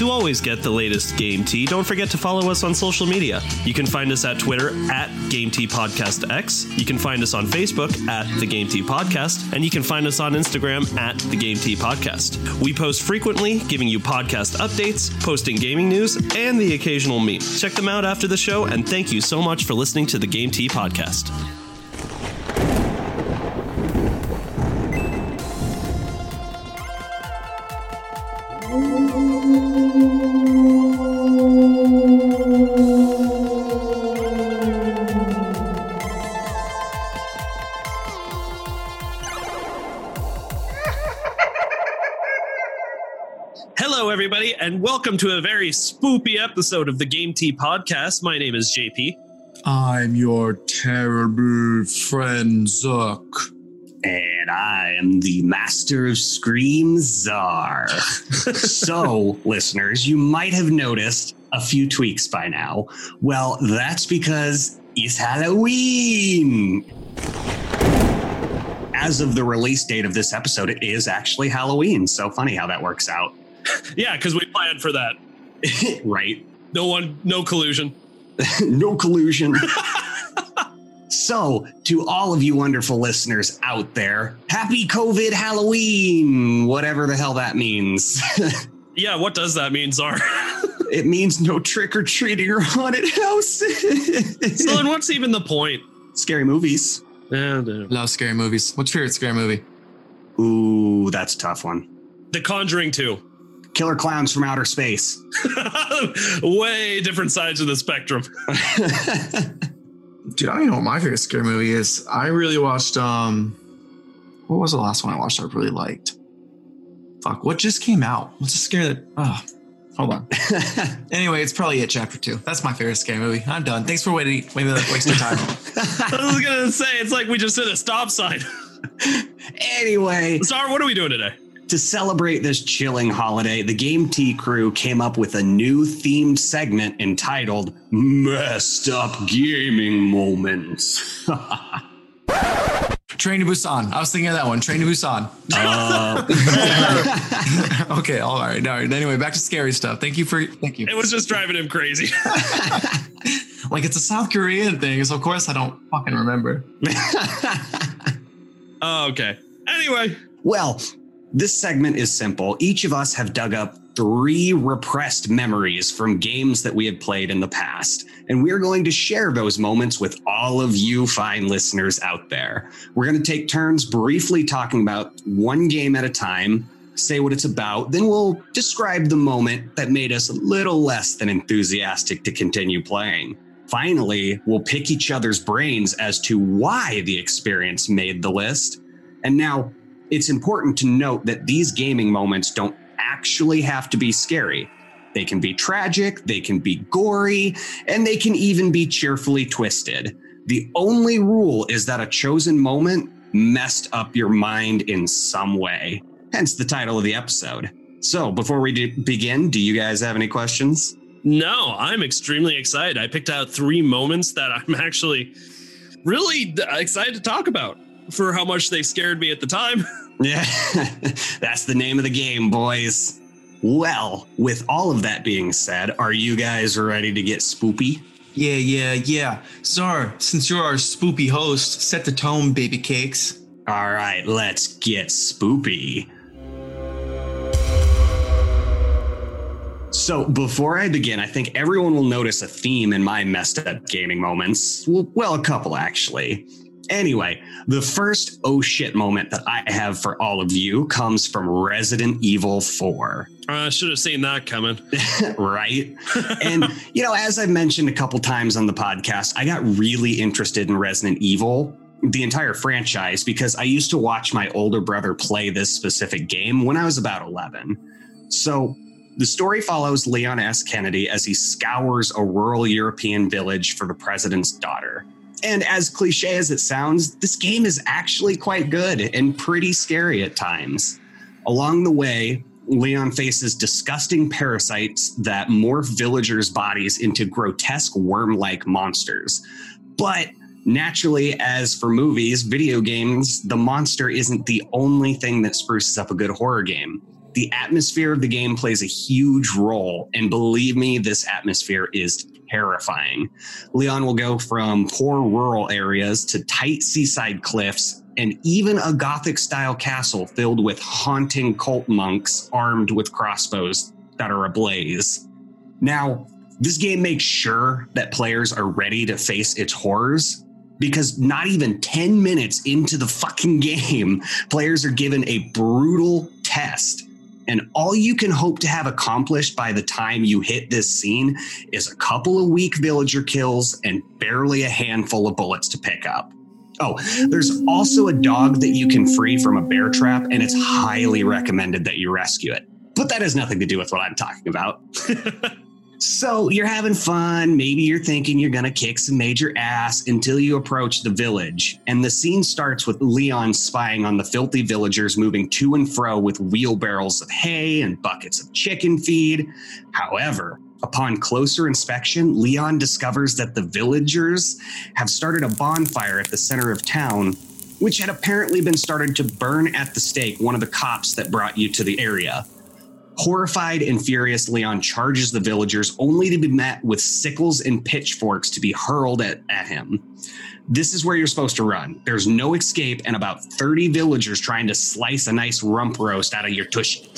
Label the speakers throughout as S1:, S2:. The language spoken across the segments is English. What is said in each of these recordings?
S1: To always get the latest Game Tea, don't forget to follow us on social media. You can find us at Twitter at Game Tea Podcast X. You can find us on Facebook at The Game Tea Podcast, and you can find us on Instagram at The Game Tea Podcast. We post frequently, giving you podcast updates, posting gaming news, and the occasional meme. Check them out after the show, and thank you so much for listening to The Game Tea Podcast. Welcome to a very spoopy episode of the Game Tea Podcast. My name is JP.
S2: I'm your terrible friend, Zuck.
S3: And I am the master of Scream Czar. so, listeners, you might have noticed a few tweaks by now. Well, that's because it's Halloween. As of the release date of this episode, it is actually Halloween. So funny how that works out.
S1: Yeah, because we planned for that.
S3: right?
S1: No one, no collusion.
S3: no collusion. so, to all of you wonderful listeners out there, happy COVID Halloween, whatever the hell that means.
S1: Yeah, what does that mean, Czar?
S3: it means no trick or treating or haunted houses.
S1: so then what's even the point?
S3: Scary movies.
S1: Yeah, the,
S2: Love scary movies. What's your favorite scary movie?
S3: Ooh, that's a tough one.
S1: the Conjuring 2.
S3: Killer clowns from outer space.
S1: Way different sides of the spectrum.
S2: Dude, I don't even know what my favorite scary movie is. I really watched um what was the last one I watched I really liked? Fuck, what just came out? What's the scary that oh hold on. anyway, it's probably it chapter two. That's my favorite scary movie. I'm done. Thanks for waiting waiting wasting time.
S1: I was gonna say it's like we just hit a stop sign.
S3: anyway,
S1: Czar, what are we doing today?
S3: To celebrate this chilling holiday, the Game Tea crew came up with a new themed segment entitled Messed Up Gaming Moments.
S2: Train to Busan. I was thinking of that one. Train to Busan.
S3: Uh,
S2: okay, all right. All right. Anyway, back to scary stuff. Thank you for thank you.
S1: It was just driving him crazy.
S2: like it's a South Korean thing, so of course I don't fucking remember.
S1: oh, okay. Anyway,
S3: well, this segment is simple. Each of us have dug up three repressed memories from games that we have played in the past. And we're going to share those moments with all of you fine listeners out there. We're going to take turns briefly talking about one game at a time, say what it's about, then we'll describe the moment that made us a little less than enthusiastic to continue playing. Finally, we'll pick each other's brains as to why the experience made the list. And now, it's important to note that these gaming moments don't actually have to be scary. They can be tragic, they can be gory, and they can even be cheerfully twisted. The only rule is that a chosen moment messed up your mind in some way, hence the title of the episode. So, before we do begin, do you guys have any questions?
S1: no, I'm extremely excited. I picked out three moments that I'm actually really excited to talk about for how much they scared me at the time.
S3: Yeah, that's the name of the game, boys. Well, with all of that being said, are you guys ready to get spoopy?
S2: Yeah, yeah, yeah. Czar, since you're our spoopy host, set the tone, baby cakes.
S3: All right, let's get spoopy. So, before I begin, I think everyone will notice a theme in my messed up gaming moments. Well, well, a couple actually. Anyway, the first oh shit moment that I have for all of you comes from Resident Evil 4.
S1: I should have seen that coming.
S3: right? and, you know, as I've mentioned a couple times on the podcast, I got really interested in Resident Evil, the entire franchise, because I used to watch my older brother play this specific game when I was about 11. So, the story follows Leon S. Kennedy as he scours a rural European village for the president's daughter. And as cliche as it sounds, this game is actually quite good and pretty scary at times. Along the way, Leon faces disgusting parasites that morph villagers' bodies into grotesque worm like monsters. But naturally, as for movies, video games, the monster isn't the only thing that spruces up a good horror game. The atmosphere of the game plays a huge role. And believe me, this atmosphere is terrifying. Leon will go from poor rural areas to tight seaside cliffs and even a Gothic style castle filled with haunting cult monks armed with crossbows that are ablaze. Now, this game makes sure that players are ready to face its horrors because not even 10 minutes into the fucking game, players are given a brutal test. And all you can hope to have accomplished by the time you hit this scene is a couple of weak villager kills and barely a handful of bullets to pick up. Oh, there's also a dog that you can free from a bear trap, and it's highly recommended that you rescue it. But that has nothing to do with what I'm talking about. So you're having fun. Maybe you're thinking you're going to kick some major ass until you approach the village. And the scene starts with Leon spying on the filthy villagers moving to and fro with wheelbarrows of hay and buckets of chicken feed. However, upon closer inspection, Leon discovers that the villagers have started a bonfire at the center of town. Which had apparently been started to burn at the stake one of the cops that brought you to the area. Horrified and furious, Leon charges the villagers only to be met with sickles and pitchforks to be hurled at, at him. This is where you're supposed to run. There's no escape, and about 30 villagers trying to slice a nice rump roast out of your tushy.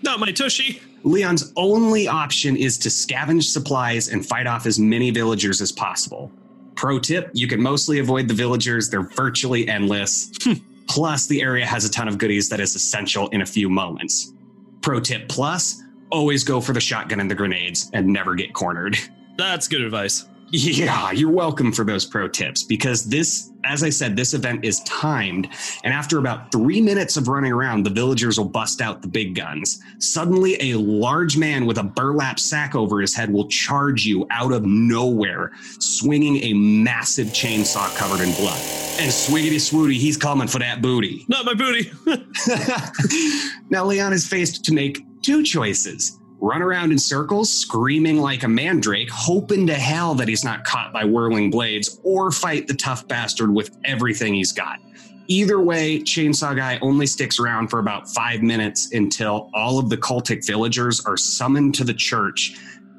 S1: Not my tushy.
S3: Leon's only option is to scavenge supplies and fight off as many villagers as possible. Pro tip you can mostly avoid the villagers, they're virtually endless. Hmm. Plus, the area has a ton of goodies that is essential in a few moments. Pro tip plus always go for the shotgun and the grenades and never get cornered.
S1: That's good advice.
S3: Yeah, you're welcome for those pro tips because this, as I said, this event is timed. And after about three minutes of running around, the villagers will bust out the big guns. Suddenly, a large man with a burlap sack over his head will charge you out of nowhere, swinging a massive chainsaw covered in blood. And swiggity swooty, he's coming for that booty.
S1: Not my booty.
S3: now, Leon is faced to make two choices run around in circles, screaming like a mandrake, hoping to hell that he's not caught by whirling blades, or fight the tough bastard with everything he's got. Either way, Chainsaw Guy only sticks around for about five minutes until all of the cultic villagers are summoned to the church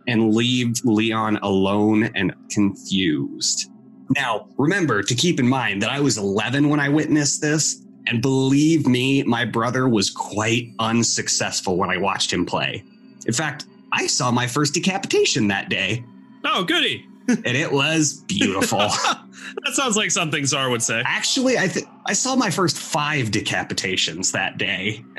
S3: and leave Leon alone and confused. Now, remember to keep in mind that I was 11 when I witnessed this, and believe me, my brother was quite unsuccessful when I watched him play. In fact, I saw my first decapitation that day,
S1: oh, goody.
S3: and it was beautiful.
S1: That sounds like something Czar would say.
S3: Actually, I th- I saw my first five decapitations that day.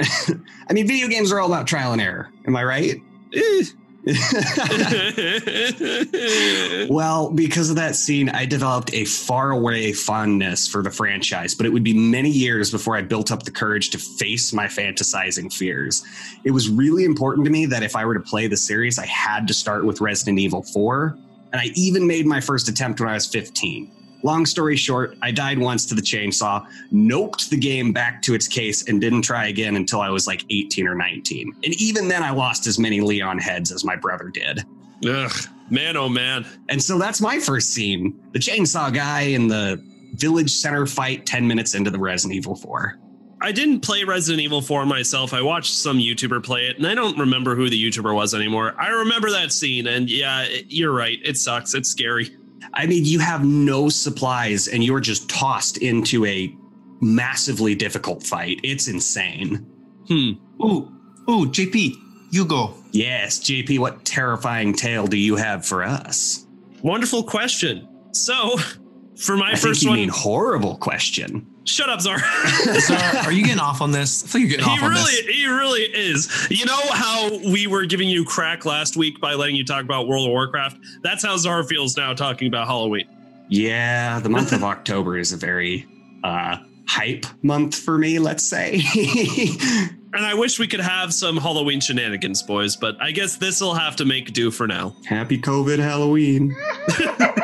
S3: I mean, video games are all about trial and error. Am I right?
S1: Eh.
S3: well, because of that scene, I developed a faraway fondness for the franchise, but it would be many years before I built up the courage to face my fantasizing fears. It was really important to me that if I were to play the series, I had to start with Resident Evil 4. And I even made my first attempt when I was 15. Long story short, I died once to the chainsaw, noped the game back to its case, and didn't try again until I was like 18 or 19. And even then, I lost as many Leon heads as my brother did.
S1: Ugh, man, oh man.
S3: And so that's my first scene the chainsaw guy in the village center fight 10 minutes into the Resident Evil 4.
S1: I didn't play Resident Evil 4 myself. I watched some YouTuber play it, and I don't remember who the YouTuber was anymore. I remember that scene, and yeah, it, you're right. It sucks. It's scary.
S3: I mean, you have no supplies and you're just tossed into a massively difficult fight. It's insane.
S1: Hmm.
S2: Ooh, ooh, JP, you go.
S3: Yes, JP, what terrifying tale do you have for us?
S1: Wonderful question. So, for my
S3: I
S1: first
S3: think you
S1: one,
S3: mean horrible question.
S1: Shut up, Czar.
S2: Czar, are you getting off on this? I feel you're getting
S1: he
S2: off on
S1: really,
S2: this.
S1: he really is. You know how we were giving you crack last week by letting you talk about World of Warcraft? That's how Czar feels now talking about Halloween.
S3: Yeah, the month of October is a very uh, hype month for me, let's say.
S1: And I wish we could have some Halloween shenanigans, boys, but I guess this will have to make do for now.
S3: Happy COVID Halloween.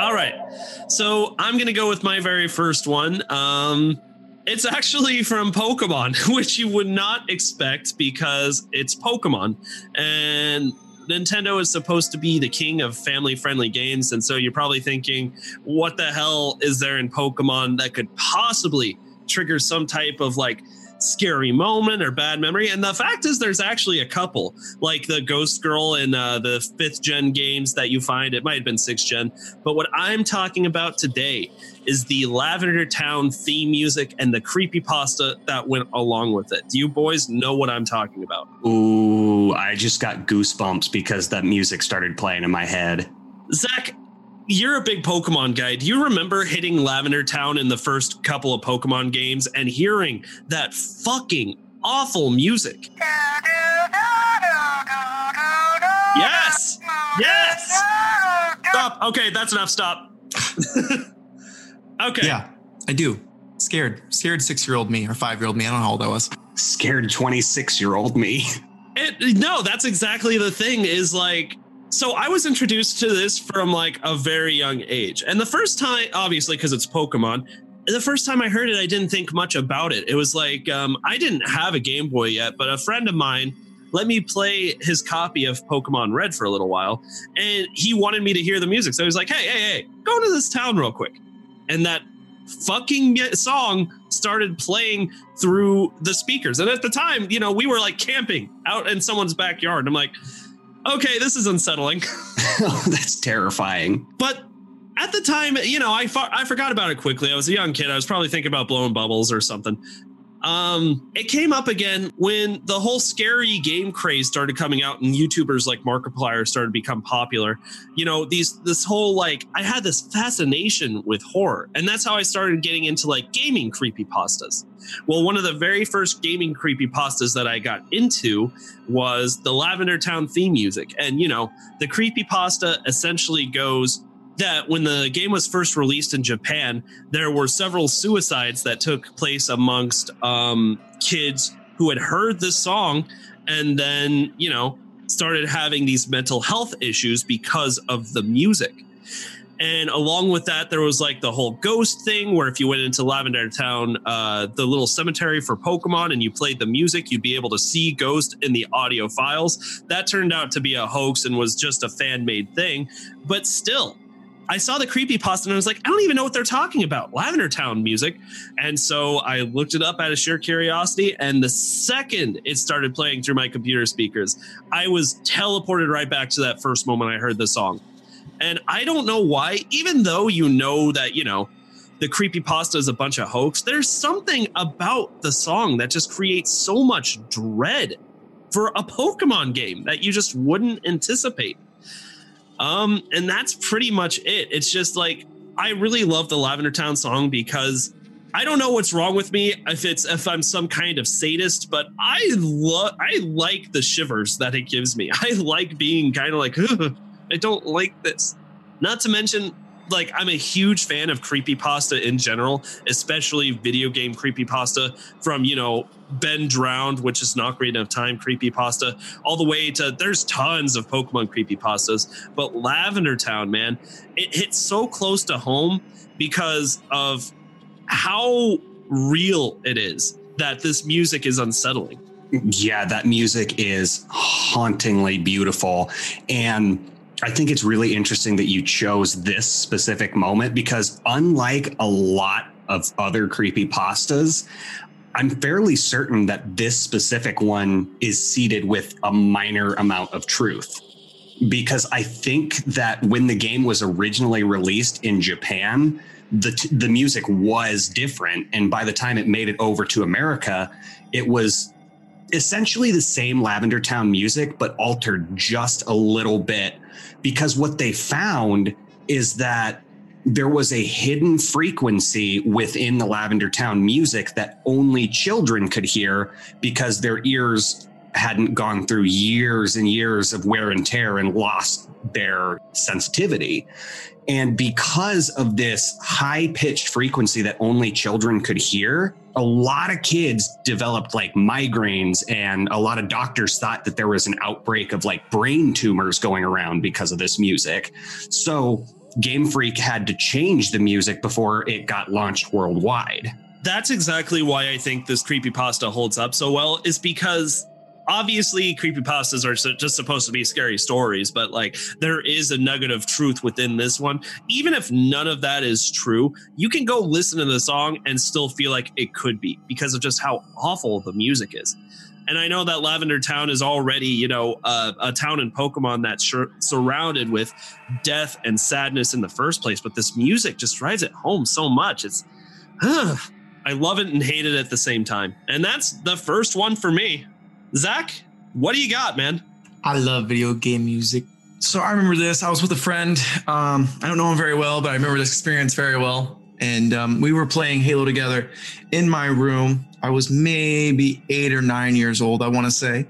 S1: All right. So I'm going to go with my very first one. Um, it's actually from Pokemon, which you would not expect because it's Pokemon. And Nintendo is supposed to be the king of family friendly games. And so you're probably thinking, what the hell is there in Pokemon that could possibly trigger some type of like scary moment or bad memory. And the fact is, there's actually a couple, like the Ghost Girl in uh, the fifth gen games that you find. It might have been sixth gen. But what I'm talking about today is the Lavender Town theme music and the creepy pasta that went along with it. Do you boys know what I'm talking about?
S3: Ooh, I just got goosebumps because that music started playing in my head.
S1: Zach, you're a big Pokemon guy. Do you remember hitting Lavender Town in the first couple of Pokemon games and hearing that fucking awful music? Yes! Yes! Stop. Okay, that's enough. Stop. okay.
S2: Yeah, I do. Scared. Scared six year old me or five year old me. I don't know how old I was.
S3: Scared 26 year old me.
S1: It, no, that's exactly the thing is like, so I was introduced to this from like a very young age. And the first time, obviously, because it's Pokemon, the first time I heard it, I didn't think much about it. It was like, um, I didn't have a Game Boy yet, but a friend of mine let me play his copy of Pokemon Red for a little while. And he wanted me to hear the music. So he was like, hey, hey, hey, go to this town real quick. And that fucking song started playing through the speakers. And at the time, you know, we were like camping out in someone's backyard. I'm like, okay, this is unsettling.
S3: that's terrifying.
S1: But at the time, you know, I, I forgot about it quickly. I was a young kid. I was probably thinking about blowing bubbles or something. Um, it came up again when the whole scary game craze started coming out and YouTubers like Markiplier started to become popular. You know, these this whole like I had this fascination with horror, and that's how I started getting into like gaming creepy pastas. Well, one of the very first gaming creepy pastas that I got into was the Lavender Town theme music. And you know, the creepy pasta essentially goes that when the game was first released in Japan, there were several suicides that took place amongst um, kids who had heard this song and then, you know, started having these mental health issues because of the music. And along with that, there was like the whole ghost thing where if you went into Lavender Town, uh, the little cemetery for Pokemon, and you played the music, you'd be able to see Ghost in the audio files. That turned out to be a hoax and was just a fan made thing. But still, I saw the creepy pasta and I was like, I don't even know what they're talking about. Lavender Town music. And so I looked it up out of sheer curiosity. And the second it started playing through my computer speakers, I was teleported right back to that first moment I heard the song. And I don't know why, even though you know that, you know, the creepy pasta is a bunch of hoax, there's something about the song that just creates so much dread for a Pokemon game that you just wouldn't anticipate. Um, and that's pretty much it. It's just like I really love the Lavender Town song because I don't know what's wrong with me if it's if I'm some kind of sadist, but I love I like the shivers that it gives me. I like being kind of like I don't like this. Not to mention like I'm a huge fan of creepy pasta in general, especially video game creepy pasta from, you know, Ben Drowned, which is not great enough time creepy pasta, all the way to there's tons of Pokemon creepy pastas. But Lavender Town, man, it hits so close to home because of how real it is that this music is unsettling.
S3: Yeah, that music is hauntingly beautiful. And I think it's really interesting that you chose this specific moment because, unlike a lot of other creepy pastas, I'm fairly certain that this specific one is seeded with a minor amount of truth. Because I think that when the game was originally released in Japan, the, the music was different. And by the time it made it over to America, it was essentially the same Lavender Town music, but altered just a little bit. Because what they found is that there was a hidden frequency within the Lavender Town music that only children could hear because their ears hadn't gone through years and years of wear and tear and lost their sensitivity. And because of this high pitched frequency that only children could hear, a lot of kids developed like migraines, and a lot of doctors thought that there was an outbreak of like brain tumors going around because of this music. So Game Freak had to change the music before it got launched worldwide.
S1: That's exactly why I think this creepy pasta holds up so well, is because obviously creepypastas are just supposed to be scary stories but like there is a nugget of truth within this one even if none of that is true you can go listen to the song and still feel like it could be because of just how awful the music is and I know that Lavender Town is already, you know, uh, a town in Pokemon that's sur- surrounded with death and sadness in the first place. But this music just drives it home so much. It's, I love it and hate it at the same time. And that's the first one for me. Zach, what do you got, man?
S2: I love video game music. So I remember this. I was with a friend. Um, I don't know him very well, but I remember this experience very well and um, we were playing Halo together in my room. I was maybe eight or nine years old, I want to say,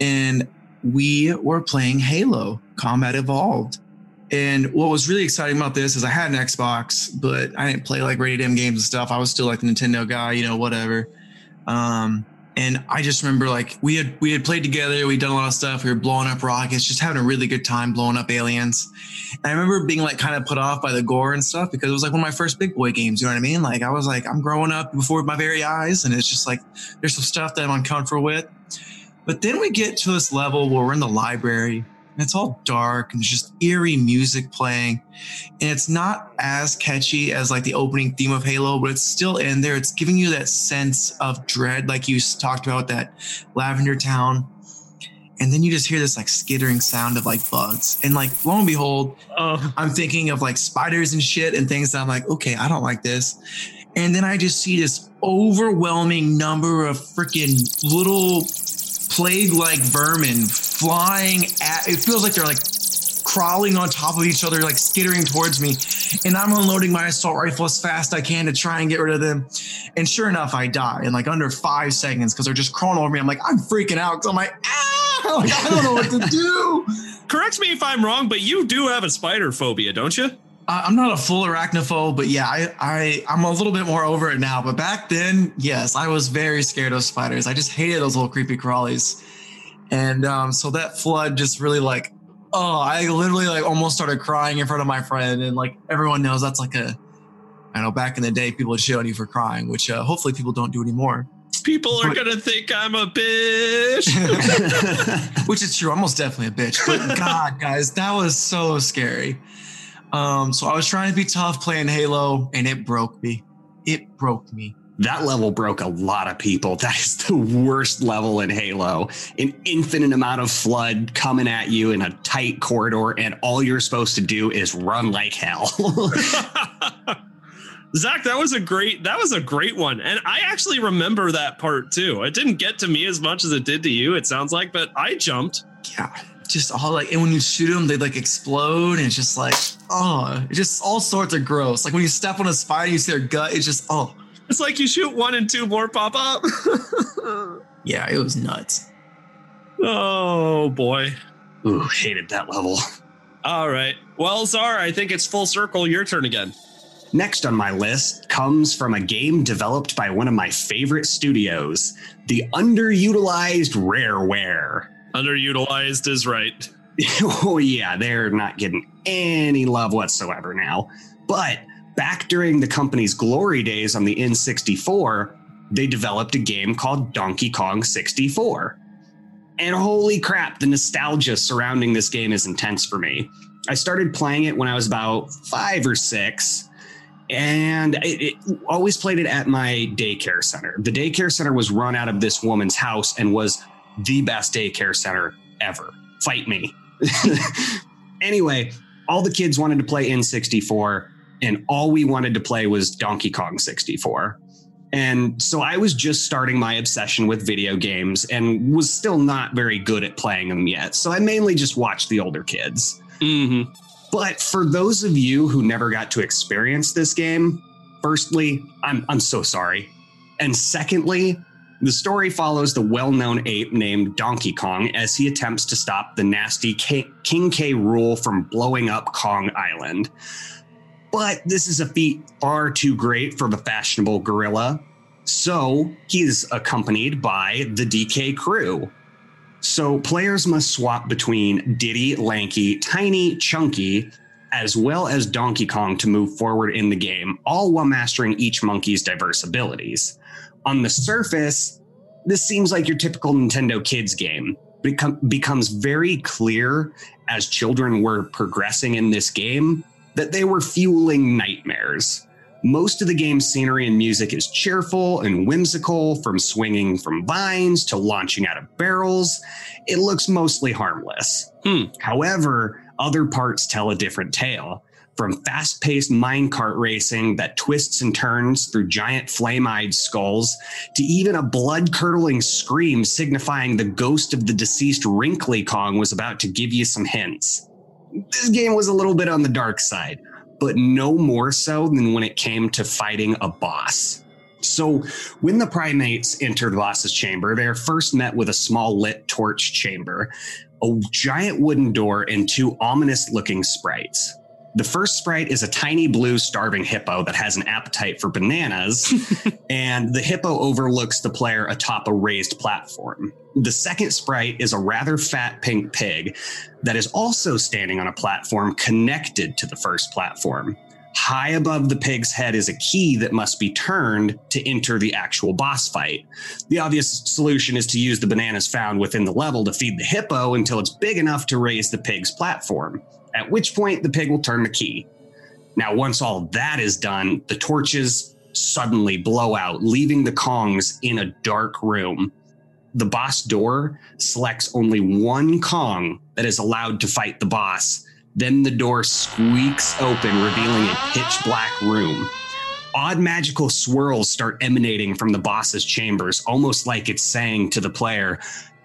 S2: and we were playing Halo Combat Evolved. And what was really exciting about this is I had an Xbox, but I didn't play like rated M games and stuff. I was still like the Nintendo guy, you know, whatever. Um, and I just remember like we had we had played together, we'd done a lot of stuff, we were blowing up rockets, just having a really good time blowing up aliens. And I remember being like kind of put off by the gore and stuff because it was like one of my first big boy games, you know what I mean? Like I was like, I'm growing up before my very eyes, and it's just like there's some stuff that I'm uncomfortable with. But then we get to this level where we're in the library and it's all dark and there's just eerie music playing. And it's not as catchy as like the opening theme of Halo, but it's still in there. It's giving you that sense of dread, like you talked about that Lavender Town. And then you just hear this like skittering sound of like bugs. And like lo and behold, oh. I'm thinking of like spiders and shit and things that I'm like, okay, I don't like this. And then I just see this overwhelming number of freaking little plague like vermin flying at it feels like they're like crawling on top of each other, like skittering towards me. And I'm unloading my assault rifle as fast as I can to try and get rid of them. And sure enough, I die in like under five seconds because they're just crawling over me. I'm like, I'm freaking out because I'm like, ah, like, I don't know what to do.
S1: Correct me if I'm wrong, but you do have a spider phobia, don't you?
S2: I'm not a full arachnophobe, but yeah, I, I I'm a little bit more over it now. But back then, yes, I was very scared of spiders. I just hated those little creepy crawlies. And um, so that flood just really like, oh, I literally like almost started crying in front of my friend. And like everyone knows that's like a, I know back in the day people would shit on you for crying, which uh, hopefully people don't do anymore.
S1: People are but, gonna think I'm a bitch,
S2: which is true. I'm most definitely a bitch. But God, guys, that was so scary. Um, so I was trying to be tough playing Halo, and it broke me. It broke me.
S3: That level broke a lot of people. That is the worst level in Halo. An infinite amount of flood coming at you in a tight corridor, and all you're supposed to do is run like hell.
S1: Zach, that was a great that was a great one. And I actually remember that part too. It didn't get to me as much as it did to you, it sounds like, but I jumped.
S2: Yeah just all like, and when you shoot them, they like explode, and it's just like, oh, it's just all sorts of gross. Like when you step on a spider, you see their gut. It's just, oh,
S1: it's like you shoot one and two more pop up.
S2: yeah, it was nuts.
S1: Oh boy,
S3: ooh, hated that level.
S1: All right, well, Czar, I think it's full circle. Your turn again.
S3: Next on my list comes from a game developed by one of my favorite studios, the underutilized Rareware.
S1: Underutilized is right.
S3: oh, yeah, they're not getting any love whatsoever now. But back during the company's glory days on the N64, they developed a game called Donkey Kong 64. And holy crap, the nostalgia surrounding this game is intense for me. I started playing it when I was about five or six, and it, always played it at my daycare center. The daycare center was run out of this woman's house and was the best daycare center ever. Fight me. anyway, all the kids wanted to play N64, and all we wanted to play was Donkey Kong 64. And so I was just starting my obsession with video games and was still not very good at playing them yet. So I mainly just watched the older kids.
S1: Mm-hmm.
S3: But for those of you who never got to experience this game, firstly, I'm, I'm so sorry. And secondly, the story follows the well known ape named Donkey Kong as he attempts to stop the nasty K- King K. Rool from blowing up Kong Island. But this is a feat far too great for the fashionable gorilla. So he is accompanied by the DK crew. So players must swap between Diddy, Lanky, Tiny, Chunky, as well as Donkey Kong to move forward in the game, all while mastering each monkey's diverse abilities on the surface, This seems like your typical Nintendo kids game, but becomes very clear as children were progressing in this game that they were fueling nightmares. Most of the game's scenery and music is cheerful and whimsical, from swinging from vines to launching out of barrels. It looks mostly harmless.
S1: Hmm.
S3: However, other parts tell a different tale. From fast paced minecart racing that twists and turns through giant flame eyed skulls, to even a blood curdling scream signifying the ghost of the deceased Wrinkly Kong was about to give you some hints. This game was a little bit on the dark side, but no more so than when it came to fighting a boss. So, when the primates enter the boss's chamber, they are first met with a small lit torch chamber, a giant wooden door, and two ominous looking sprites. The first sprite is a tiny blue starving hippo that has an appetite for bananas, and the hippo overlooks the player atop a raised platform. The second sprite is a rather fat pink pig that is also standing on a platform connected to the first platform. High above the pig's head is a key that must be turned to enter the actual boss fight. The obvious solution is to use the bananas found within the level to feed the hippo until it's big enough to raise the pig's platform, at which point the pig will turn the key. Now, once all that is done, the torches suddenly blow out, leaving the Kongs in a dark room. The boss door selects only one Kong that is allowed to fight the boss. Then the door squeaks open, revealing a pitch black room. Odd magical swirls start emanating from the boss's chambers, almost like it's saying to the player,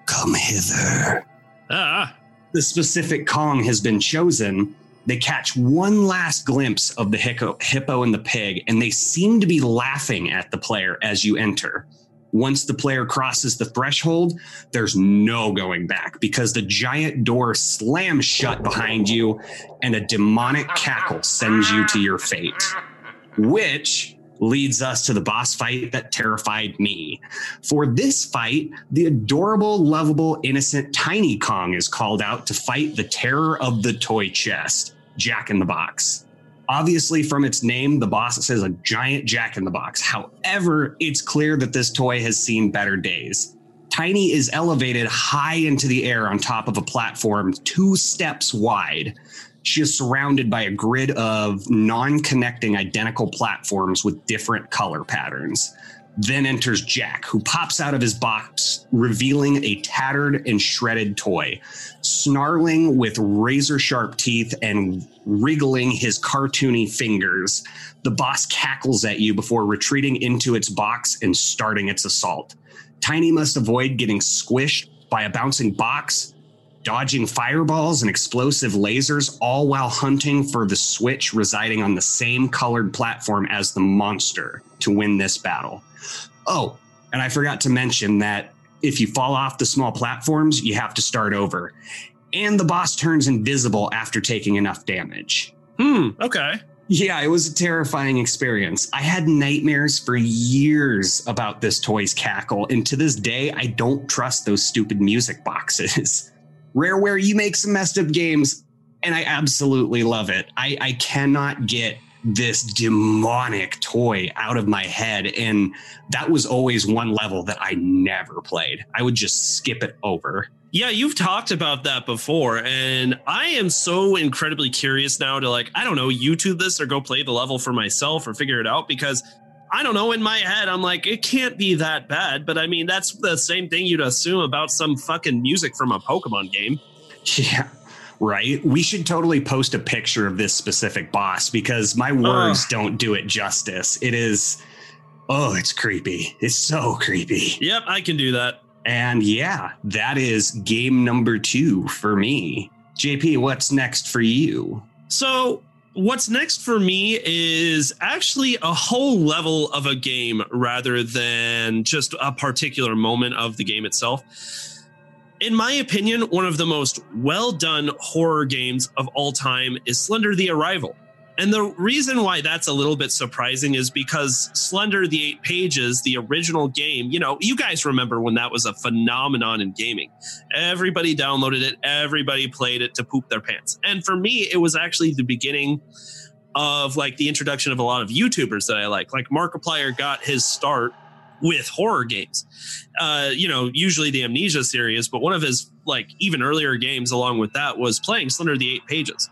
S3: Come hither.
S1: Ah,
S3: The specific Kong has been chosen. They catch one last glimpse of the hippo, hippo and the pig, and they seem to be laughing at the player as you enter. Once the player crosses the threshold, there's no going back because the giant door slams shut behind you and a demonic cackle sends you to your fate. Which leads us to the boss fight that terrified me. For this fight, the adorable, lovable, innocent Tiny Kong is called out to fight the terror of the toy chest, Jack in the Box. Obviously, from its name, the boss says a giant Jack in the Box. However, it's clear that this toy has seen better days. Tiny is elevated high into the air on top of a platform two steps wide. She is surrounded by a grid of non connecting identical platforms with different color patterns. Then enters Jack, who pops out of his box, revealing a tattered and shredded toy. Snarling with razor sharp teeth and wriggling his cartoony fingers, the boss cackles at you before retreating into its box and starting its assault. Tiny must avoid getting squished by a bouncing box, dodging fireballs and explosive lasers, all while hunting for the switch residing on the same colored platform as the monster to win this battle. Oh, and I forgot to mention that if you fall off the small platforms, you have to start over. And the boss turns invisible after taking enough damage.
S1: hmm. Okay.
S3: Yeah, it was a terrifying experience. I had nightmares for years about this toy's cackle, and to this day, I don't trust those stupid music boxes. Rareware, you make some messed up games, and I absolutely love it. I, I cannot get this demonic toy out of my head, and that was always one level that I never played. I would just skip it over.
S1: Yeah, you've talked about that before, and I am so incredibly curious now to like, I don't know, YouTube this or go play the level for myself or figure it out because I don't know, in my head, I'm like, it can't be that bad. But I mean, that's the same thing you'd assume about some fucking music from a Pokemon game.
S3: Yeah, right. We should totally post a picture of this specific boss because my uh. words don't do it justice. It is, oh, it's creepy. It's so creepy.
S1: Yep, I can do that.
S3: And yeah, that is game number two for me. JP, what's next for you?
S1: So, what's next for me is actually a whole level of a game rather than just a particular moment of the game itself. In my opinion, one of the most well done horror games of all time is Slender the Arrival. And the reason why that's a little bit surprising is because Slender the Eight Pages, the original game, you know, you guys remember when that was a phenomenon in gaming. Everybody downloaded it, everybody played it to poop their pants. And for me, it was actually the beginning of like the introduction of a lot of YouTubers that I like. Like Markiplier got his start with horror games. Uh, you know, usually the Amnesia series, but one of his like even earlier games along with that was playing Slender the Eight Pages.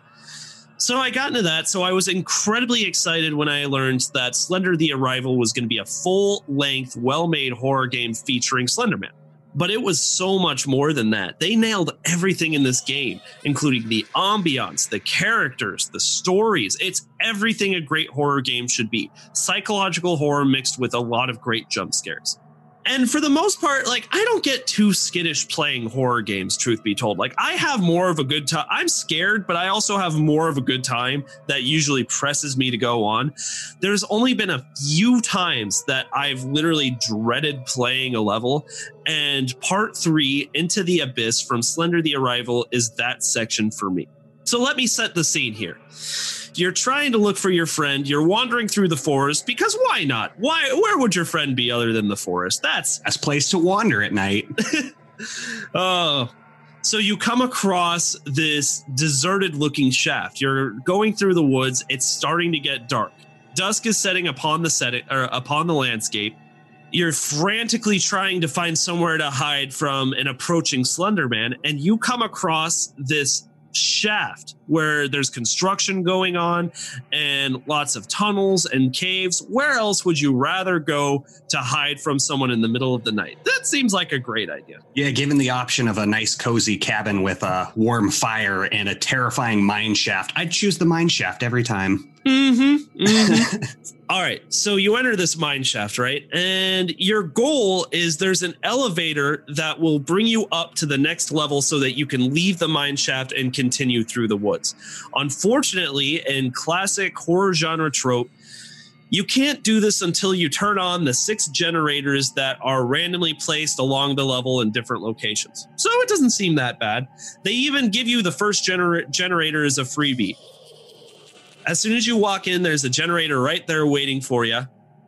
S1: So I got into that. So I was incredibly excited when I learned that Slender the Arrival was going to be a full length, well made horror game featuring Slenderman. But it was so much more than that. They nailed everything in this game, including the ambiance, the characters, the stories. It's everything a great horror game should be psychological horror mixed with a lot of great jump scares and for the most part like i don't get too skittish playing horror games truth be told. Like i have more of a good time i'm scared but i also have more of a good time that usually presses me to go on. There's only been a few times that i've literally dreaded playing a level and part three into the abyss from slender the arrival is that section for me so let me set the scene here you're trying to look for your friend. You're wandering through the forest because why not? Why? Where would your friend be other than the forest? That's
S3: best place to wander at night.
S1: oh. So you come across this deserted looking shaft. You're going through the woods. It's starting to get dark. Dusk is setting upon the setting or upon the landscape. You're frantically trying to find somewhere to hide from an approaching Slenderman, and you come across this shaft where there's construction going on and lots of tunnels and caves. Where else would you rather go to hide from someone in the middle of the night? That seems like a great idea.
S3: Yeah, given the option of a nice cozy cabin with a warm fire and a terrifying mine shaft, I'd choose the mine shaft every time.
S1: Mm-hmm. mm-hmm. All right. So you enter this mine shaft, right? And your goal is there's an elevator that will bring you up to the next level so that you can leave the mine shaft and continue through the woods. Unfortunately, in classic horror genre trope, you can't do this until you turn on the six generators that are randomly placed along the level in different locations. So it doesn't seem that bad. They even give you the first gener- generator as a freebie as soon as you walk in, there's a generator right there waiting for you.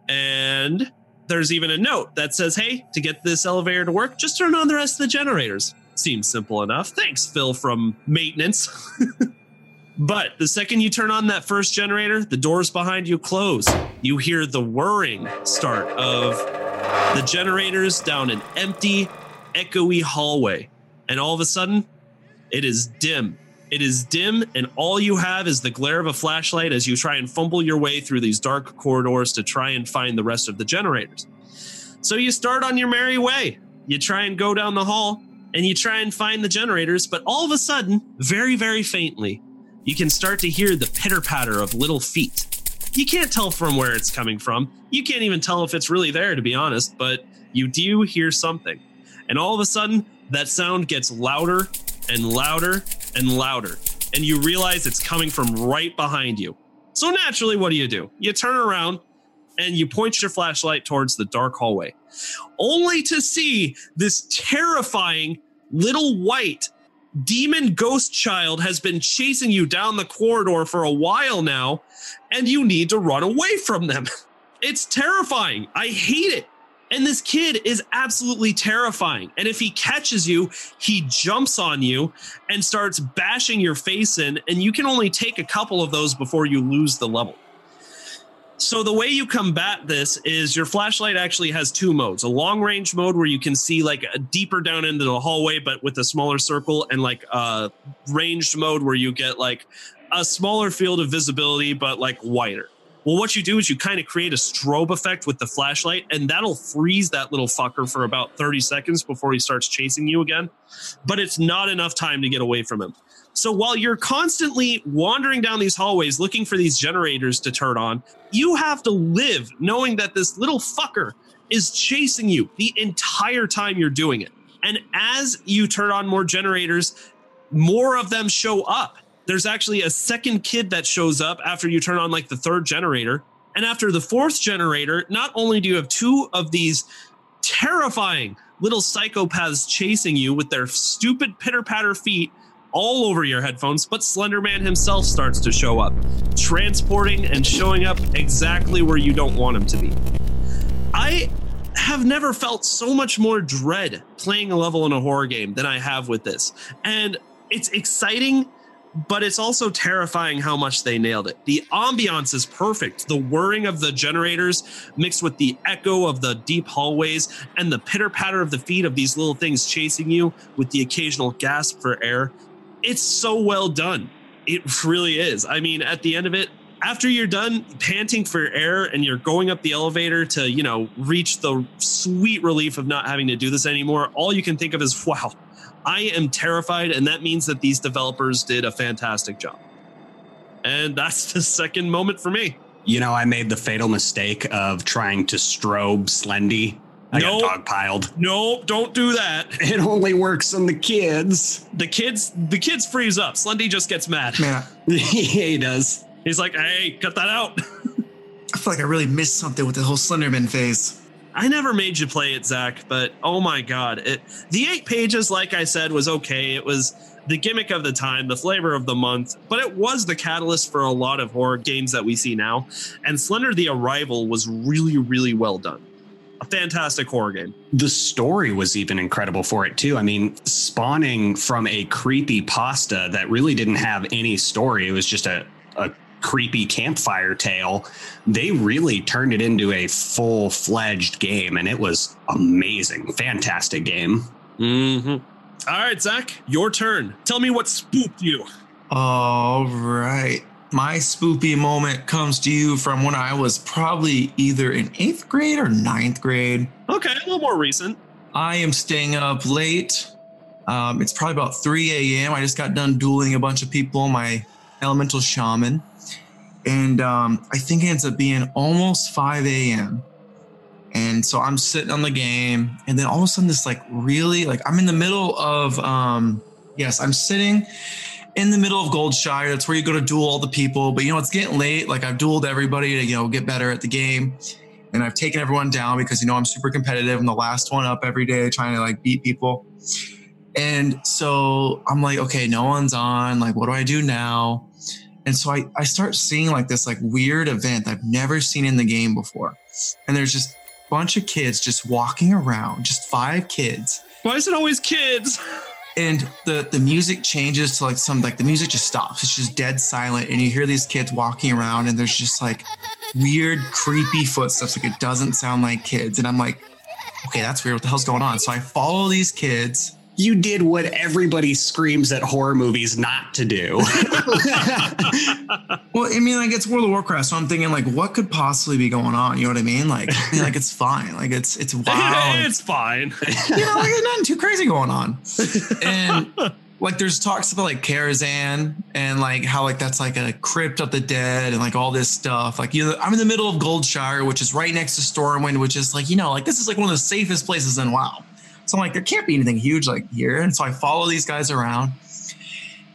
S1: And there's even a note that says, hey, to get this elevator to work, just turn on the rest of the generators. Seems simple enough. Thanks, Phil from maintenance. but the second you turn on that first generator, the doors behind you close. You hear the whirring start of the generators down an empty, echoey hallway. And all of a sudden, it is dim it is dim, and all you have is the glare of a flashlight as you try and fumble your way through these dark corridors to try and find the rest of the generators. So you start on your merry way. You try and go down the hall and you try and find the generators, but all of a sudden, very, very faintly, you can start to hear the pitter patter of little feet. You can't tell from where it's coming from. You can't even tell if it's really there, to be honest, but you do hear something. And all of a sudden, that sound gets louder and louder and louder, and you realize it's coming from right behind you. So naturally, what do you do? You turn around and you point your flashlight towards the dark hallway, only to see this terrifying little white demon ghost child has been chasing you down the corridor for a while now, and you need to run away from them. It's terrifying. I hate it. And this kid is absolutely terrifying. And if he catches you, he jumps on you and starts bashing your face in. And you can only take a couple of those before you lose the level. So the way you combat this is your flashlight actually has two modes: a long range mode where you can see like a deeper down into the hallway, but with a smaller circle, and like a ranged mode where you get like a smaller field of visibility, but like wider. Well, what you do is you kind of create a strobe effect with the flashlight, and that'll freeze that little fucker for about 30 seconds before he starts chasing you again. But it's not enough time to get away from him. So while you're constantly wandering down these hallways looking for these generators to turn on, you have to live knowing that this little fucker is chasing you the entire time you're doing it. And as you turn on more generators, more of them show up there's actually a second kid that shows up after you turn on like the third generator. And after the fourth generator, not only do you have two of these terrifying little psychopaths chasing you with their stupid pitter patter feet all over your headphones, but Slenderman himself starts to show up, transporting and showing up exactly where you don't want him to be. I have never felt so much more dread playing a level in a horror game than I have with this. And it's exciting but it's also terrifying how much they nailed it. The ambiance is perfect. The whirring of the generators mixed with the echo of the deep hallways and the pitter patter of the feet of these little things chasing you with the occasional gasp for air. It's so well done. It really is. I mean, at the end of it, after you're done panting for air and you're going up the elevator to, you know, reach the sweet relief of not having to do this anymore, all you can think of is, wow, I am terrified. And that means that these developers did a fantastic job. And that's the second moment for me.
S3: You know, I made the fatal mistake of trying to strobe Slendy. I
S1: Nope.
S3: got dogpiled.
S1: No, don't do that.
S3: It only works on the kids.
S1: The kids, the kids freeze up. Slendy just gets mad.
S2: Man,
S3: yeah, he does.
S1: He's like, hey, cut that out.
S2: I feel like I really missed something with the whole Slenderman phase.
S1: I never made you play it, Zach, but oh my god, it the eight pages, like I said, was okay. It was the gimmick of the time, the flavor of the month, but it was the catalyst for a lot of horror games that we see now. And Slender the Arrival was really, really well done. A fantastic horror game.
S3: The story was even incredible for it too. I mean, spawning from a creepy pasta that really didn't have any story. It was just a, a creepy campfire tale. They really turned it into a full fledged game, and it was amazing. Fantastic game.
S1: Mm-hmm. All right, Zach, your turn. Tell me what spooked you.
S2: All right. My spoopy moment comes to you from when I was probably either in eighth grade or ninth grade.
S1: Okay, a little more recent.
S2: I am staying up late. Um, it's probably about 3 a.m. I just got done dueling a bunch of people, my elemental shaman. And um, I think it ends up being almost 5 a.m. And so I'm sitting on the game, and then all of a sudden, this like really like I'm in the middle of um, yes, I'm sitting in the middle of Goldshire. That's where you go to duel all the people. But you know, it's getting late. Like I've dueled everybody to you know get better at the game, and I've taken everyone down because you know I'm super competitive. I'm the last one up every day, trying to like beat people. And so I'm like, okay, no one's on. Like, what do I do now? And so I, I start seeing like this like weird event I've never seen in the game before. And there's just a bunch of kids just walking around, just five kids.
S1: Why is it always kids?
S2: and the the music changes to like some like the music just stops. It's just dead silent and you hear these kids walking around and there's just like weird creepy footsteps like it doesn't sound like kids. And i'm like okay that's weird. What the hell's going on? So i follow these kids
S3: You did what everybody screams at horror movies not to do.
S2: well i mean like it's world of warcraft so i'm thinking like what could possibly be going on you know what i mean like I mean, like it's fine like it's it's wow
S1: it's fine.
S2: you know, like there's nothing too crazy going on. And like there's talks about like Karazhan and like how like that's like a crypt of the dead and like all this stuff. Like you know, I'm in the middle of Goldshire, which is right next to Stormwind, which is like, you know, like this is like one of the safest places in WoW. So I'm like, there can't be anything huge like here. And so I follow these guys around.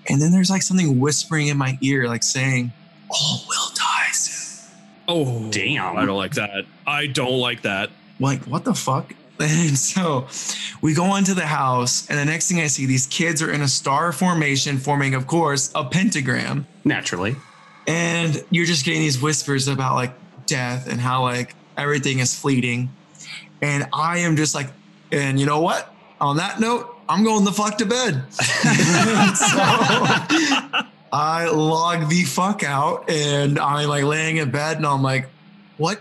S2: And then there's like something whispering in my ear, like saying, All will die soon.
S1: Oh,
S3: Damn.
S1: I don't like that. I don't like that.
S2: like what the fuck and so we go into the house and the next thing i see these kids are in a star formation forming of course a pentagram
S3: Naturally.
S2: and you're just getting these whispers about like death and how like everything is fleeting and i am just like and you know what on that note i'm going the fuck to bed so i log the fuck out and i'm like laying in bed and i'm like what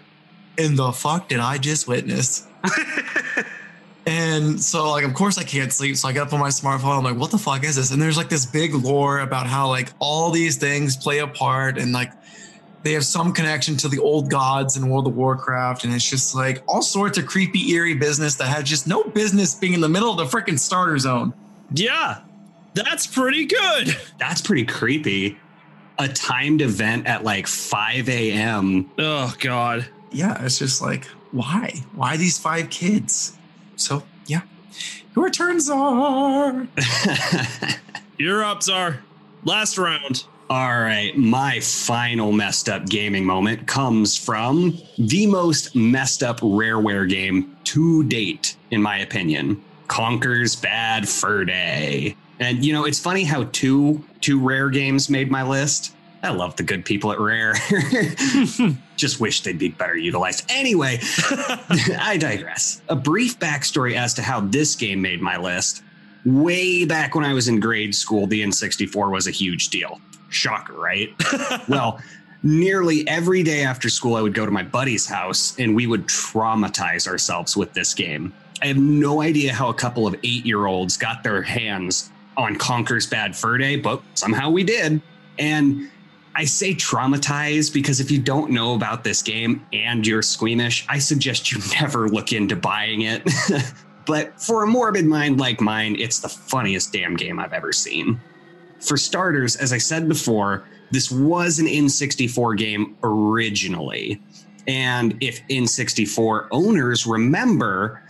S2: in the fuck did i just witness and so, like, of course, I can't sleep. So I get up on my smartphone. I'm like, what the fuck is this? And there's like this big lore about how like all these things play a part and like they have some connection to the old gods in World of Warcraft. And it's just like all sorts of creepy, eerie business that has just no business being in the middle of the freaking starter zone.
S1: Yeah, that's pretty good.
S3: That's pretty creepy. A timed event at like 5 a.m.
S1: Oh God.
S2: Yeah, it's just like, why? Why these five kids? So, yeah. Your turns are.
S1: You're up, Czar. Last round.
S3: All right, my final messed up gaming moment comes from the most messed up rareware game to date, in my opinion. Conker's Bad Fur Day. And you know, it's funny how two two rare games made my list. I love the good people at Rare. Just wish they'd be better utilized. Anyway, I digress. A brief backstory as to how this game made my list. way back when I was in grade school, the N64 was a huge deal. Shocker, right? well, nearly every day after school, I would go to my buddy's house and we would traumatize ourselves with this game. I have no idea how a couple of eight year olds got their hands on Conker's Bad Fur Day, but somehow we did. And I say traumatized because if you don't know about this game and you're squeamish, I suggest you never look into buying it. but for a morbid mind like mine, it's the funniest damn game I've ever seen. For starters, as I said before, this was an N64 game originally. And if N64 owners remember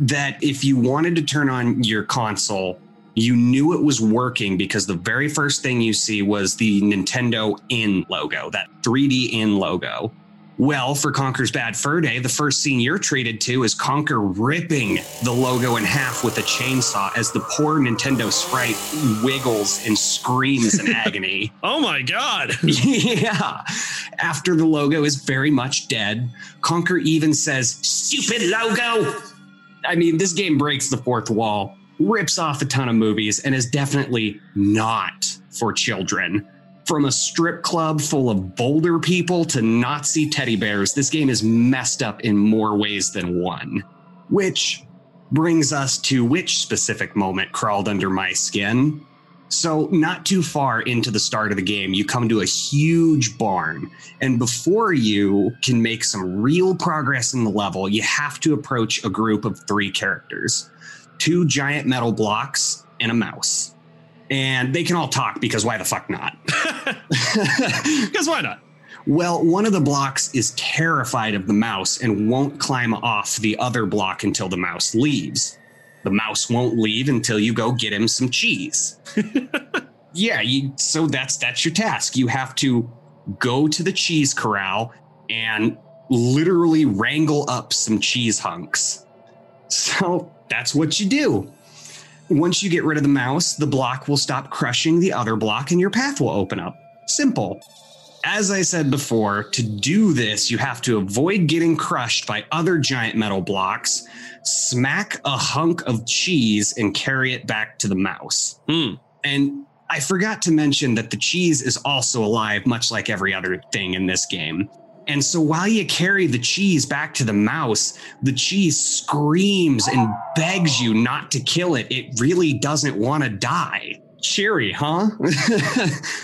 S3: that if you wanted to turn on your console you knew it was working because the very first thing you see was the Nintendo N logo, that 3D N logo. Well, for Conker's Bad Fur Day, the first scene you're treated to is Conker ripping the logo in half with a chainsaw as the poor Nintendo sprite wiggles and screams in agony.
S1: Oh my God.
S3: yeah. After the logo is very much dead, Conker even says, Stupid logo. I mean, this game breaks the fourth wall rips off a ton of movies and is definitely not for children. From a strip club full of Boulder people to Nazi teddy bears, this game is messed up in more ways than one. Which brings us to which specific moment crawled under my skin. So, not too far into the start of the game, you come to a huge barn. And before you can make some real progress in the level, you have to approach a group of three characters two giant metal blocks and a mouse. And they can all talk because why the fuck not?
S1: Because why not?
S3: Well, one of the blocks is terrified of the mouse and won't climb off the other block until the mouse leaves. The mouse won't leave until you go get him some cheese. yeah, you, so that's that's your task. You have to go to the cheese corral and literally wrangle up some cheese hunks. So that's what you do. Once you get rid of the mouse, the block will stop crushing the other block and your path will open up. Simple. As I said before, to do this, you have to avoid getting crushed by other giant metal blocks, smack a hunk of cheese, and carry it back to the mouse.
S1: Hmm.
S3: And I forgot to mention that the cheese is also alive, much like every other thing in this game. And so while you carry the cheese back to the mouse, the cheese screams and begs you not to kill it. It really doesn't want to die. Cheery, huh?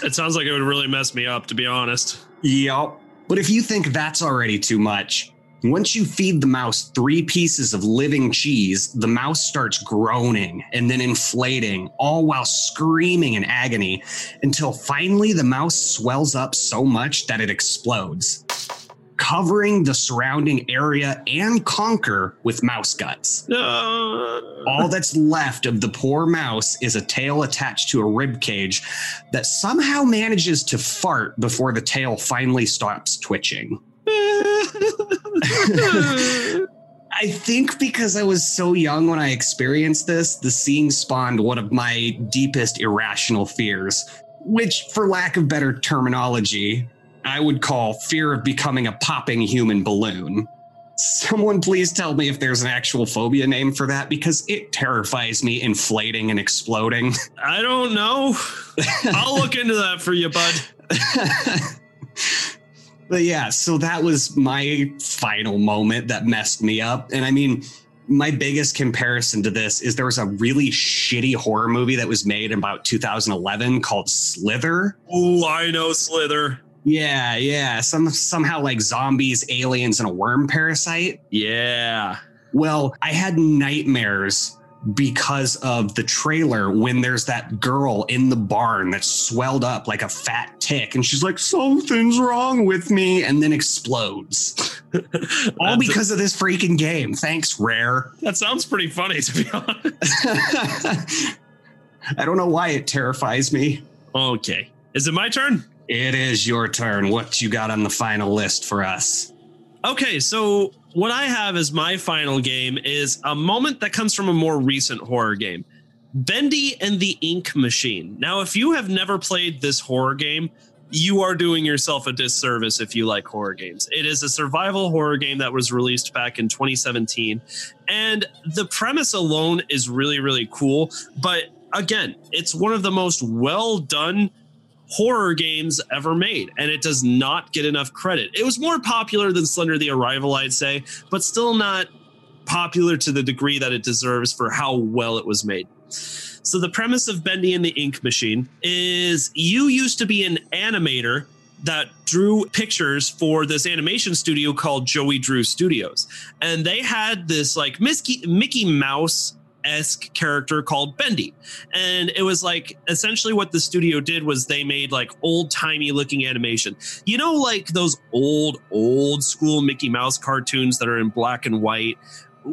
S1: It sounds like it would really mess me up, to be honest.
S3: yep. But if you think that's already too much, once you feed the mouse three pieces of living cheese, the mouse starts groaning and then inflating, all while screaming in agony until finally the mouse swells up so much that it explodes, covering the surrounding area and Conker with mouse guts.
S1: Uh,
S3: All that's left of the poor mouse is a tail attached to a rib cage that somehow manages to fart before the tail finally stops twitching. I think because I was so young when I experienced this, the scene spawned one of my deepest irrational fears, which, for lack of better terminology, I would call fear of becoming a popping human balloon. Someone please tell me if there's an actual phobia name for that because it terrifies me inflating and exploding.
S1: I don't know. I'll look into that for you, bud.
S3: But yeah, so that was my final moment that messed me up. And I mean, my biggest comparison to this is there was a really shitty horror movie that was made in about 2011 called Slither.
S1: Ooh, I know Slither.
S3: Yeah, yeah. Some somehow like zombies, aliens, and a worm parasite.
S1: Yeah.
S3: Well, I had nightmares because of the trailer when there's that girl in the barn that's swelled up like a fat tick and she's like something's wrong with me and then explodes all because of this freaking game thanks rare
S1: That sounds pretty funny, to be honest.
S3: i don't know why it terrifies me
S1: Okay. Is it my turn?
S3: It is your turn what you got on the final list for us
S1: Okay, so what I have as my final game is a moment that comes from a more recent horror game Bendy and the Ink Machine. Now, if you have never played this horror game, you are doing yourself a disservice if you like horror games. It is a survival horror game that was released back in 2017. And the premise alone is really, really cool. But again, it's one of the most well done horror games ever made, and it does not get enough credit. It was more popular than Slender the Arrival, I'd say, but still not popular to the degree that it deserves for how well it was made. So the premise of Bendy and the Ink Machine is you used to be an animator that drew pictures for this animation studio called Joey Drew Studios. And they had this like Mickey, Mouse esque character called Bendy. And it was like essentially what the studio did was they made like old timey looking animation. You know, like those old, old school Mickey Mouse cartoons that are in black and white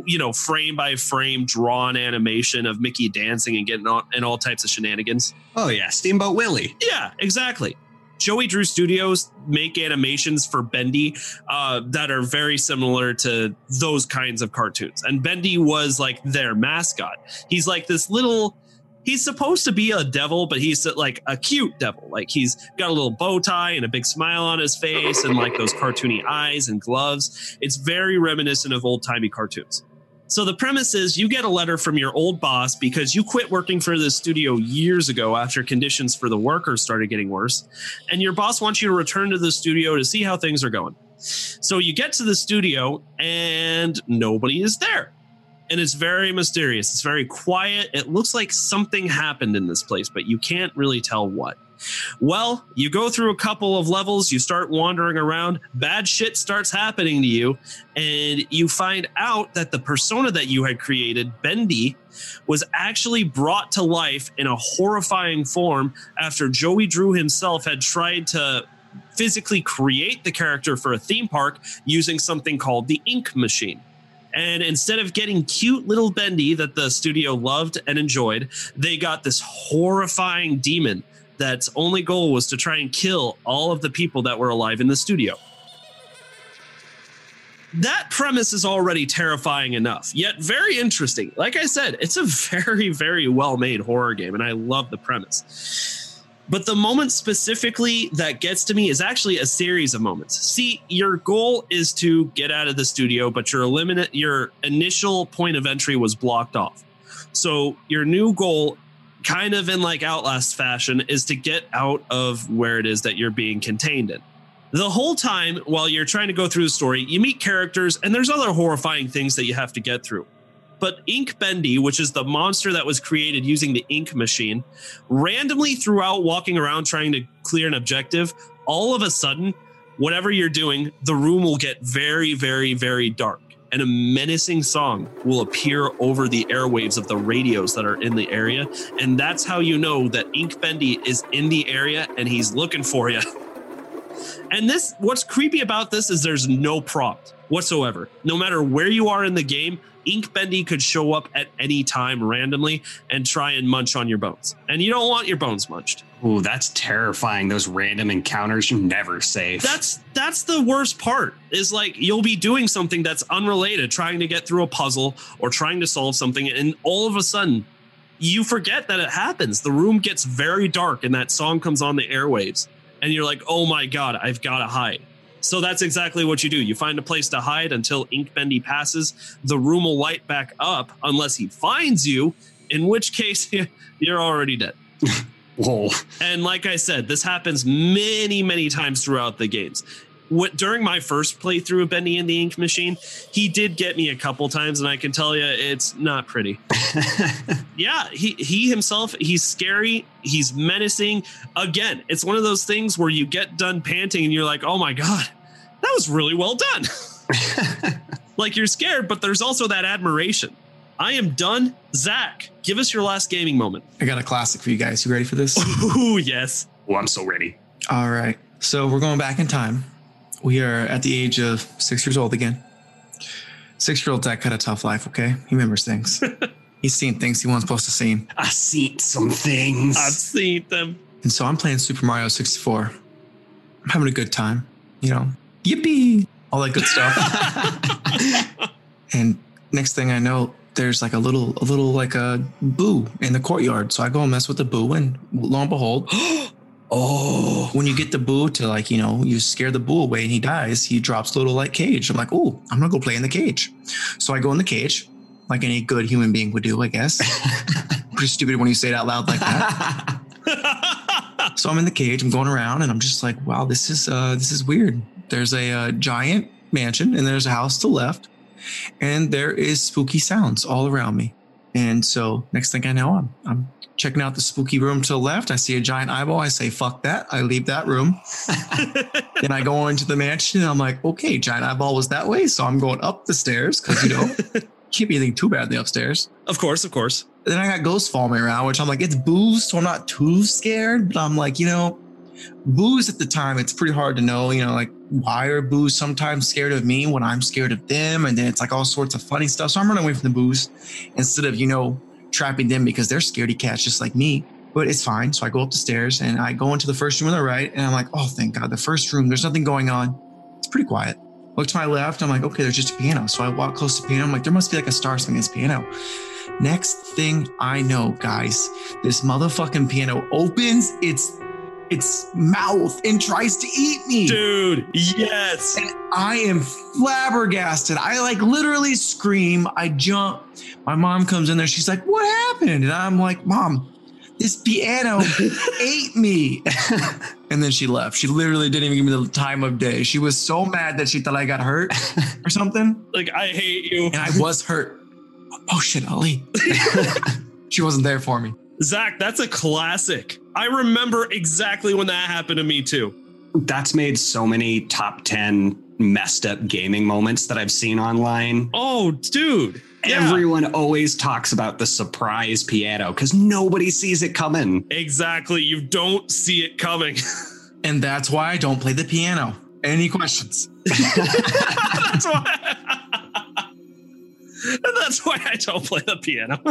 S1: you know, frame by frame drawn animation of Mickey dancing and getting on and all types of shenanigans.
S3: Oh yeah, Steamboat Willie.
S1: Yeah, exactly. Joey Drew Studios make animations for Bendy uh, that are very similar to those kinds of cartoons. And Bendy was like their mascot. He's like this little he's supposed to be a devil, but he's like a cute devil. Like he's got a little bow tie and a big smile on his face and like those cartoony eyes and gloves. It's very reminiscent of old timey cartoons. So the premise is you get a letter from your old boss because you quit working for the studio years ago after conditions for the workers started getting worse. And your boss wants you to return to the studio to see how things are going. So you get to the studio and nobody is there and it's very mysterious. It's very quiet. It looks like something happened in this place, but you can't really tell what. Well, you go through a couple of levels, you start wandering around, bad shit starts happening to you, and you find out that the persona that you had created, Bendy, was actually brought to life in a horrifying form after Joey Drew himself had tried to physically create the character for a theme park using something called the ink machine. And instead of getting cute little Bendy that the studio loved and enjoyed, they got this horrifying demon that's only goal was to try and kill all of the people that were alive in the studio. That premise is already terrifying enough, yet very interesting. Like I said, it's a very, very well made horror game, and I love the premise. But the moment specifically that gets to me is actually a series of moments. See, your goal is to get out of the studio, but your eliminate your initial point of entry was blocked off. So your new goal, kind of in like Outlast fashion, is to get out of where it is that you're being contained in. The whole time while you're trying to go through the story, you meet characters and there's other horrifying things that you have to get through. But Ink Bendy, which is the monster that was created using the ink machine, randomly throughout walking around trying to clear an objective, all of a sudden, whatever you're doing, the room will get very, very, very dark. And a menacing song will appear over the airwaves of the radios that are in the area. And that's how you know that Ink Bendy is in the area and he's looking for you. And this, what's creepy about this is there's no prompt whatsoever. No matter where you are in the game, Ink Bendy could show up at any time randomly and try and munch on your bones. And you don't want your bones munched.
S3: Ooh, that's terrifying. Those random encounters, you're never safe.
S1: That's that's the worst part. Is like you'll be doing something that's unrelated, trying to get through a puzzle or trying to solve something, and all of a sudden you forget that it happens. The room gets very dark and that song comes on the airwaves. And you're like, oh my God, I've got to hide. So that's exactly what you do. You find a place to hide until Ink Bendy passes. The room will light back up unless he finds you, in which case you're already dead.
S3: Whoa.
S1: And like I said, this happens many, many times throughout the games. What during my first playthrough of Bendy and the Ink Machine, he did get me a couple times, and I can tell you it's not pretty. yeah, he he himself, he's scary, he's menacing. Again, it's one of those things where you get done panting and you're like, oh my god, that was really well done. like you're scared, but there's also that admiration. I am done. Zach, give us your last gaming moment.
S2: I got a classic for you guys. You ready for this?
S1: Ooh, yes.
S3: Oh, I'm so ready.
S2: All right. So we're going back in time. We are at the age of six years old again. Six year old Zach had a tough life, okay? He remembers things. He's seen things he wasn't supposed to see.
S3: I seen some things.
S1: I've seen them.
S2: And so I'm playing Super Mario 64. I'm having a good time, you know, yippee, all that good stuff. and next thing I know, there's like a little, a little like a boo in the courtyard. So I go and mess with the boo, and lo and behold,
S3: Oh,
S2: when you get the boo to like, you know, you scare the boo away and he dies, he drops a little like cage. I'm like, oh, I'm gonna go play in the cage. So I go in the cage, like any good human being would do, I guess. Pretty stupid when you say it out loud like that. so I'm in the cage, I'm going around, and I'm just like, wow, this is uh this is weird. There's a uh, giant mansion and there's a house to the left, and there is spooky sounds all around me. And so next thing I know, I'm I'm checking out the spooky room to the left. I see a giant eyeball. I say, fuck that. I leave that room. then I go into the mansion and I'm like, okay, giant eyeball was that way. So I'm going up the stairs because, you know, can't be anything too bad in the upstairs.
S1: Of course, of course.
S2: Then I got ghosts following me around, which I'm like, it's booze. So I'm not too scared. But I'm like, you know, booze at the time, it's pretty hard to know, you know, like why are booze sometimes scared of me when I'm scared of them? And then it's like all sorts of funny stuff. So I'm running away from the booze instead of, you know, trapping them because they're scaredy cats just like me. But it's fine. So I go up the stairs and I go into the first room on the right. And I'm like, oh, thank God, the first room, there's nothing going on. It's pretty quiet. Look to my left. I'm like, okay, there's just a piano. So I walk close to the piano. I'm like, there must be like a star swinging this piano. Next thing I know, guys, this motherfucking piano opens its its mouth and tries to eat me.
S1: Dude, yes.
S2: And I am flabbergasted. I like literally scream. I jump. My mom comes in there. She's like, What happened? And I'm like, Mom, this piano ate me. and then she left. She literally didn't even give me the time of day. She was so mad that she thought I got hurt or something.
S1: Like, I hate you.
S2: And I was hurt. Oh shit, Ali. she wasn't there for me.
S1: Zach, that's a classic. I remember exactly when that happened to me too.
S3: That's made so many top 10 messed up gaming moments that I've seen online.
S1: Oh, dude.
S3: Yeah. Everyone always talks about the surprise piano because nobody sees it coming.
S1: Exactly. You don't see it coming.
S2: and that's why I don't play the piano. Any questions?
S1: that's why. that's why I don't play the piano.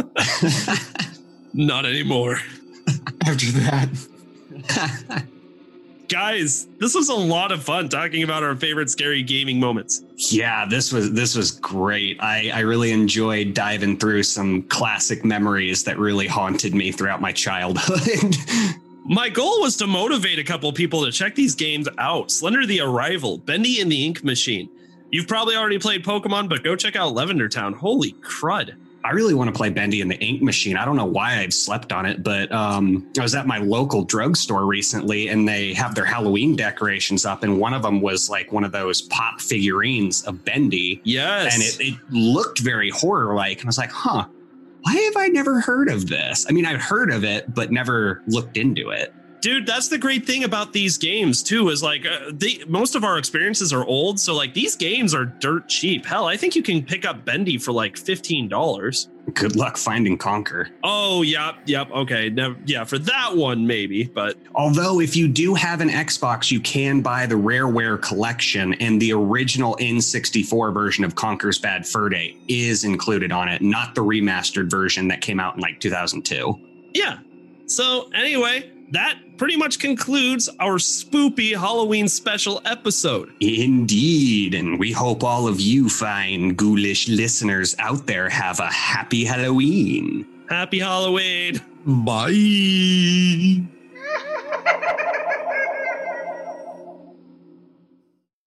S1: Not anymore.
S2: After that.
S1: Guys, this was a lot of fun talking about our favorite scary gaming moments.
S3: Yeah, this was this was great. I, I really enjoyed diving through some classic memories that really haunted me throughout my childhood.
S1: My goal was to motivate a couple people to check these games out. Slender the Arrival, Bendy and the Ink Machine. You've probably already played Pokemon, but go check out Lavender Town. Holy crud.
S3: I really want to play Bendy and the Ink Machine. I don't know why I've slept on it, but um, I was at my local drugstore recently and they have their Halloween decorations up. And one of them was like one of those pop figurines of Bendy.
S1: Yes.
S3: And it, it looked very horror like. And I was like, huh, why have I never heard of this? I mean, I've heard of it, but never looked into it
S1: dude that's the great thing about these games too is like uh, they most of our experiences are old so like these games are dirt cheap. Hell i think you can pick up bendy for like $15
S3: good luck finding Conker.
S1: Oh yep yep okay. Never, yeah for that one maybe but
S3: although if you do have an xbox you can buy the rareware collection and the original n64 version of Conker's bad fur day is included on it not the remastered version that came out in like 2002
S1: yeah. So anyway that pretty much concludes our spoopy Halloween special episode.
S3: Indeed. And we hope all of you fine, ghoulish listeners out there have a happy Halloween.
S1: Happy Halloween.
S2: Bye.